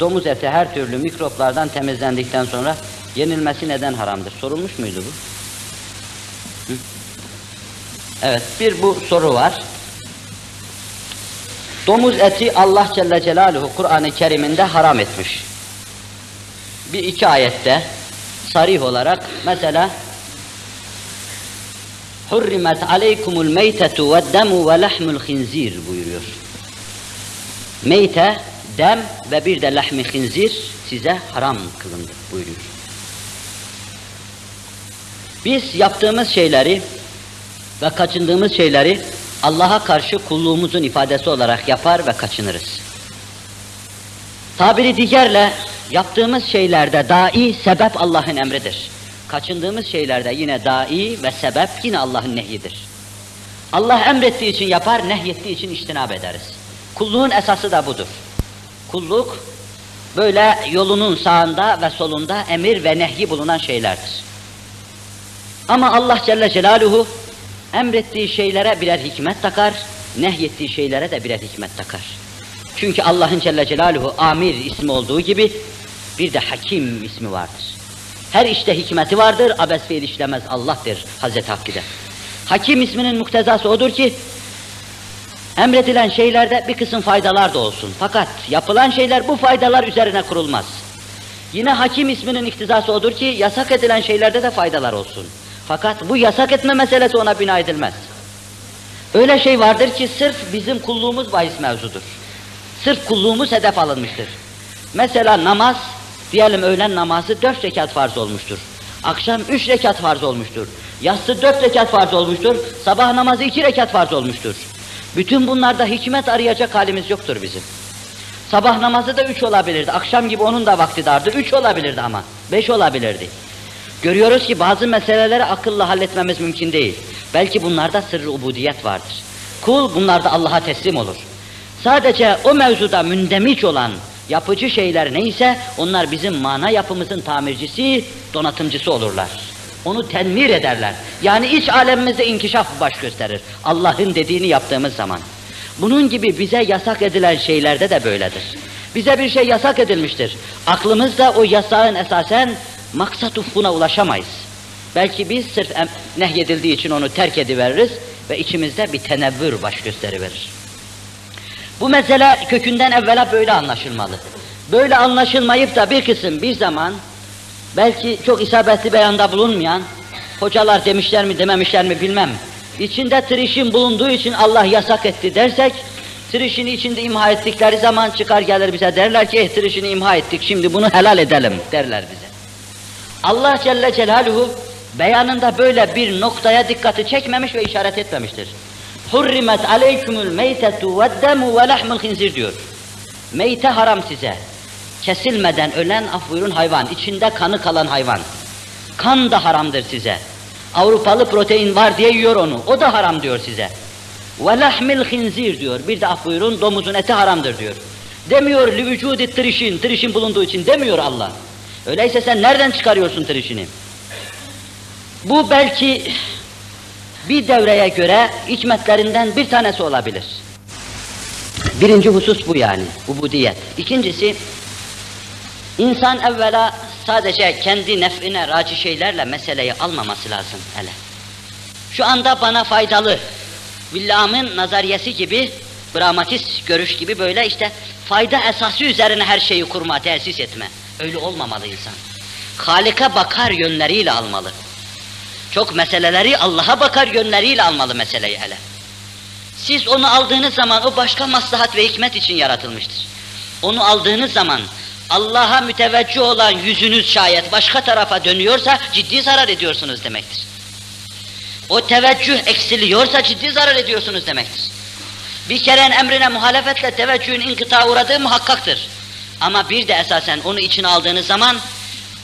Domuz eti her türlü mikroplardan temizlendikten sonra yenilmesi neden haramdır? Sorulmuş muydu bu? Hı? Evet, bir bu soru var. Domuz eti Allah Celle Celaluhu Kur'an-ı Kerim'inde haram etmiş. Bir iki ayette sarih olarak mesela Hurrimet aleykumul meytetu ve demu ve lahmul khinzir buyuruyor. Meyte, dem ve bir de lahmi khinzir size haram kılındı buyuruyor. Biz yaptığımız şeyleri ve kaçındığımız şeyleri Allah'a karşı kulluğumuzun ifadesi olarak yapar ve kaçınırız. Tabiri diğerle yaptığımız şeylerde dai sebep Allah'ın emridir. Kaçındığımız şeylerde yine dai ve sebep yine Allah'ın nehyidir. Allah emrettiği için yapar, nehyettiği için iştinab ederiz. Kulluğun esası da budur. Kulluk böyle yolunun sağında ve solunda emir ve nehyi bulunan şeylerdir. Ama Allah Celle Celaluhu emrettiği şeylere birer hikmet takar, nehyettiği şeylere de birer hikmet takar. Çünkü Allah'ın Celle Celaluhu amir ismi olduğu gibi bir de hakim ismi vardır. Her işte hikmeti vardır, abes fiil işlemez Allah'tır Hazreti Hakkı'da. Hakim isminin muktezası odur ki emredilen şeylerde bir kısım faydalar da olsun. Fakat yapılan şeyler bu faydalar üzerine kurulmaz. Yine hakim isminin iktizası odur ki yasak edilen şeylerde de faydalar olsun. Fakat bu yasak etme meselesi ona bina edilmez. Öyle şey vardır ki sırf bizim kulluğumuz bahis mevzudur. Sırf kulluğumuz hedef alınmıştır. Mesela namaz, diyelim öğlen namazı dört rekat farz olmuştur. Akşam üç rekat farz olmuştur. Yatsı dört rekat farz olmuştur. Sabah namazı iki rekat farz olmuştur. Bütün bunlarda hikmet arayacak halimiz yoktur bizim. Sabah namazı da üç olabilirdi. Akşam gibi onun da vakti dardı. Üç olabilirdi ama. Beş olabilirdi. Görüyoruz ki bazı meseleleri akılla halletmemiz mümkün değil. Belki bunlarda sırrı ubudiyet vardır. Kul bunlarda Allah'a teslim olur. Sadece o mevzuda mündemiç olan yapıcı şeyler neyse onlar bizim mana yapımızın tamircisi, donatımcısı olurlar. Onu tenmir ederler. Yani iç alemimizde inkişaf baş gösterir. Allah'ın dediğini yaptığımız zaman. Bunun gibi bize yasak edilen şeylerde de böyledir. Bize bir şey yasak edilmiştir. Aklımızda o yasağın esasen maksat ufkuna ulaşamayız. Belki biz sırf nehyedildiği için onu terk ediveririz ve içimizde bir tenevvür baş gösteriverir. Bu mesele kökünden evvela böyle anlaşılmalı. Böyle anlaşılmayıp da bir kısım bir zaman belki çok isabetli beyanda bulunmayan hocalar demişler mi dememişler mi bilmem. İçinde trişin bulunduğu için Allah yasak etti dersek trişini içinde imha ettikleri zaman çıkar gelir bize derler ki eh trişini imha ettik şimdi bunu helal edelim derler bize. Allah Celle Celaluhu beyanında böyle bir noktaya dikkati çekmemiş ve işaret etmemiştir. Hurrimet aleykumul meytetu ve demu ve lahmul khinzir diyor. Meyte haram size. Kesilmeden ölen af buyurun hayvan, içinde kanı kalan hayvan. Kan da haramdır size. Avrupalı protein var diye yiyor onu. O da haram diyor size. Ve lahmil khinzir diyor. Bir de af buyurun domuzun eti haramdır diyor. Demiyor li vücudi trişin, trişin bulunduğu için demiyor Allah. Öyleyse sen nereden çıkarıyorsun trişini? Bu belki bir devreye göre hikmetlerinden bir tanesi olabilir. Birinci husus bu yani, ubudiyet. İkincisi, insan evvela sadece kendi nef'ine raci şeylerle meseleyi almaması lazım hele. Şu anda bana faydalı, Villam'ın nazariyesi gibi, pragmatist görüş gibi böyle işte fayda esası üzerine her şeyi kurma, tesis etme. Öyle olmamalı insan. Halika bakar yönleriyle almalı. Çok meseleleri Allah'a bakar yönleriyle almalı meseleyi hele. Siz onu aldığınız zaman o başka maslahat ve hikmet için yaratılmıştır. Onu aldığınız zaman Allah'a müteveccih olan yüzünüz şayet başka tarafa dönüyorsa ciddi zarar ediyorsunuz demektir. O teveccüh eksiliyorsa ciddi zarar ediyorsunuz demektir. Bir kerenin emrine muhalefetle teveccühün inkıta uğradığı muhakkaktır. Ama bir de esasen onu içine aldığınız zaman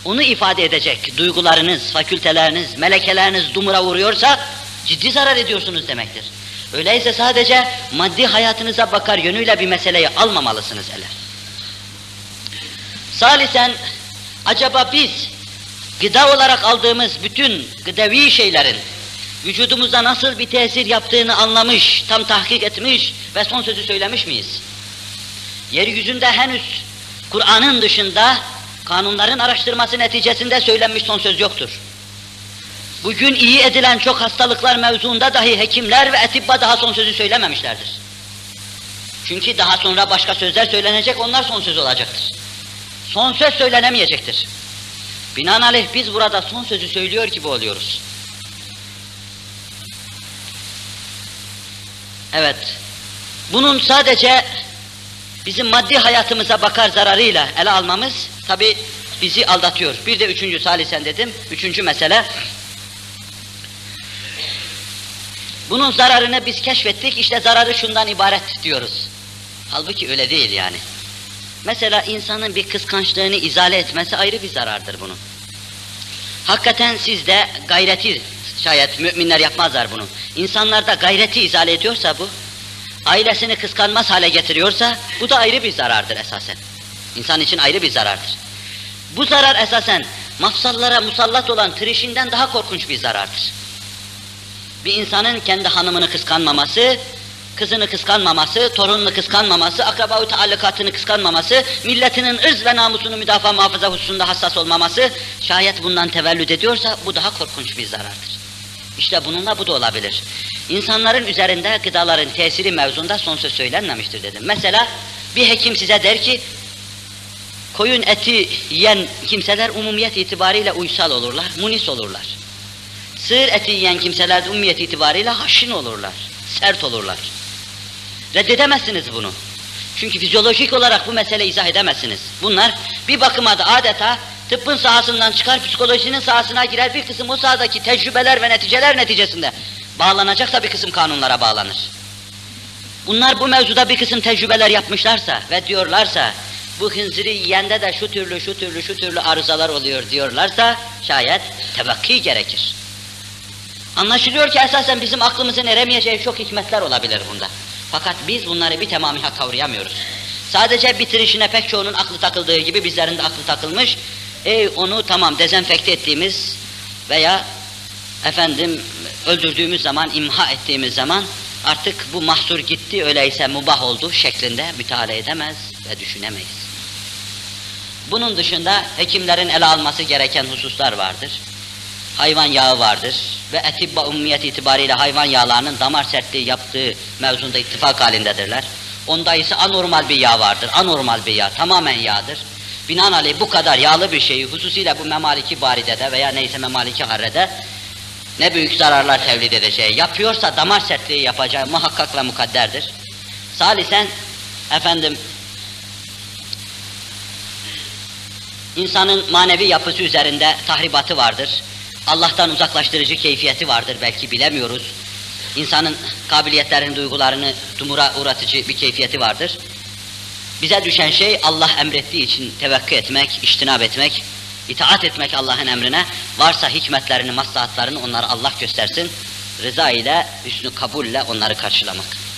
onu ifade edecek duygularınız, fakülteleriniz, melekeleriniz dumura vuruyorsa ciddi zarar ediyorsunuz demektir. Öyleyse sadece maddi hayatınıza bakar yönüyle bir meseleyi almamalısınız hele. Salisen acaba biz gıda olarak aldığımız bütün gıdevi şeylerin vücudumuzda nasıl bir tesir yaptığını anlamış, tam tahkik etmiş ve son sözü söylemiş miyiz? Yeryüzünde henüz Kur'an'ın dışında kanunların araştırması neticesinde söylenmiş son söz yoktur. Bugün iyi edilen çok hastalıklar mevzuunda dahi hekimler ve etibba daha son sözü söylememişlerdir. Çünkü daha sonra başka sözler söylenecek, onlar son söz olacaktır. Son söz söylenemeyecektir. Binaenaleyh biz burada son sözü söylüyor gibi oluyoruz. Evet, bunun sadece bizim maddi hayatımıza bakar zararıyla ele almamız tabi bizi aldatıyor. Bir de üçüncü salisen dedim, üçüncü mesele. Bunun zararını biz keşfettik, işte zararı şundan ibaret diyoruz. Halbuki öyle değil yani. Mesela insanın bir kıskançlığını izale etmesi ayrı bir zarardır bunun. Hakikaten sizde gayreti, şayet müminler yapmazlar bunu. İnsanlarda gayreti izale ediyorsa bu, ailesini kıskanmaz hale getiriyorsa, bu da ayrı bir zarardır esasen. İnsan için ayrı bir zarardır. Bu zarar esasen mafsallara musallat olan trişinden daha korkunç bir zarardır. Bir insanın kendi hanımını kıskanmaması, kızını kıskanmaması, torununu kıskanmaması, akraba-ı taallukatını kıskanmaması, milletinin ırz ve namusunu müdafaa muhafaza hususunda hassas olmaması, şayet bundan tevellüt ediyorsa bu daha korkunç bir zarardır. İşte bununla bu da olabilir. İnsanların üzerinde gıdaların tesiri mevzunda son söz söylenmemiştir dedim. Mesela bir hekim size der ki, koyun eti yiyen kimseler umumiyet itibariyle uysal olurlar, munis olurlar. Sığır eti yiyen kimseler de umumiyet itibariyle haşin olurlar, sert olurlar. Reddedemezsiniz bunu. Çünkü fizyolojik olarak bu meseleyi izah edemezsiniz. Bunlar bir bakıma da adeta tıbbın sahasından çıkar, psikolojinin sahasına girer, bir kısım o sahadaki tecrübeler ve neticeler neticesinde bağlanacaksa bir kısım kanunlara bağlanır. Bunlar bu mevzuda bir kısım tecrübeler yapmışlarsa ve diyorlarsa, bu hınzırı yiyende de şu türlü, şu türlü, şu türlü arızalar oluyor diyorlarsa, şayet tevakki gerekir. Anlaşılıyor ki esasen bizim aklımızın eremeyeceği çok hikmetler olabilir bunda. Fakat biz bunları bir tamamıyla kavrayamıyoruz. Sadece bitirişine pek çoğunun aklı takıldığı gibi bizlerin de aklı takılmış. Ey onu tamam dezenfekte ettiğimiz veya efendim öldürdüğümüz zaman, imha ettiğimiz zaman artık bu mahsur gitti öyleyse mubah oldu şeklinde müteala edemez ve düşünemeyiz. Bunun dışında hekimlerin ele alması gereken hususlar vardır. Hayvan yağı vardır ve etibba umumiyet itibariyle hayvan yağlarının damar sertliği yaptığı mevzunda ittifak halindedirler. Onda ise anormal bir yağ vardır, anormal bir yağ, tamamen yağdır. Binaenaleyh bu kadar yağlı bir şeyi, hususiyle bu memaliki baridede veya neyse memaliki harrede ne büyük zararlar tevlid edeceği yapıyorsa damar sertliği yapacağı muhakkak ve mukadderdir. Salisen, efendim, insanın manevi yapısı üzerinde tahribatı vardır. Allah'tan uzaklaştırıcı keyfiyeti vardır belki bilemiyoruz. İnsanın kabiliyetlerini, duygularını dumura uğratıcı bir keyfiyeti vardır. Bize düşen şey Allah emrettiği için tevekkü etmek, iştinab etmek, itaat etmek Allah'ın emrine. Varsa hikmetlerini, maslahatlarını onları Allah göstersin. Rıza ile, hüsnü kabulle onları karşılamak.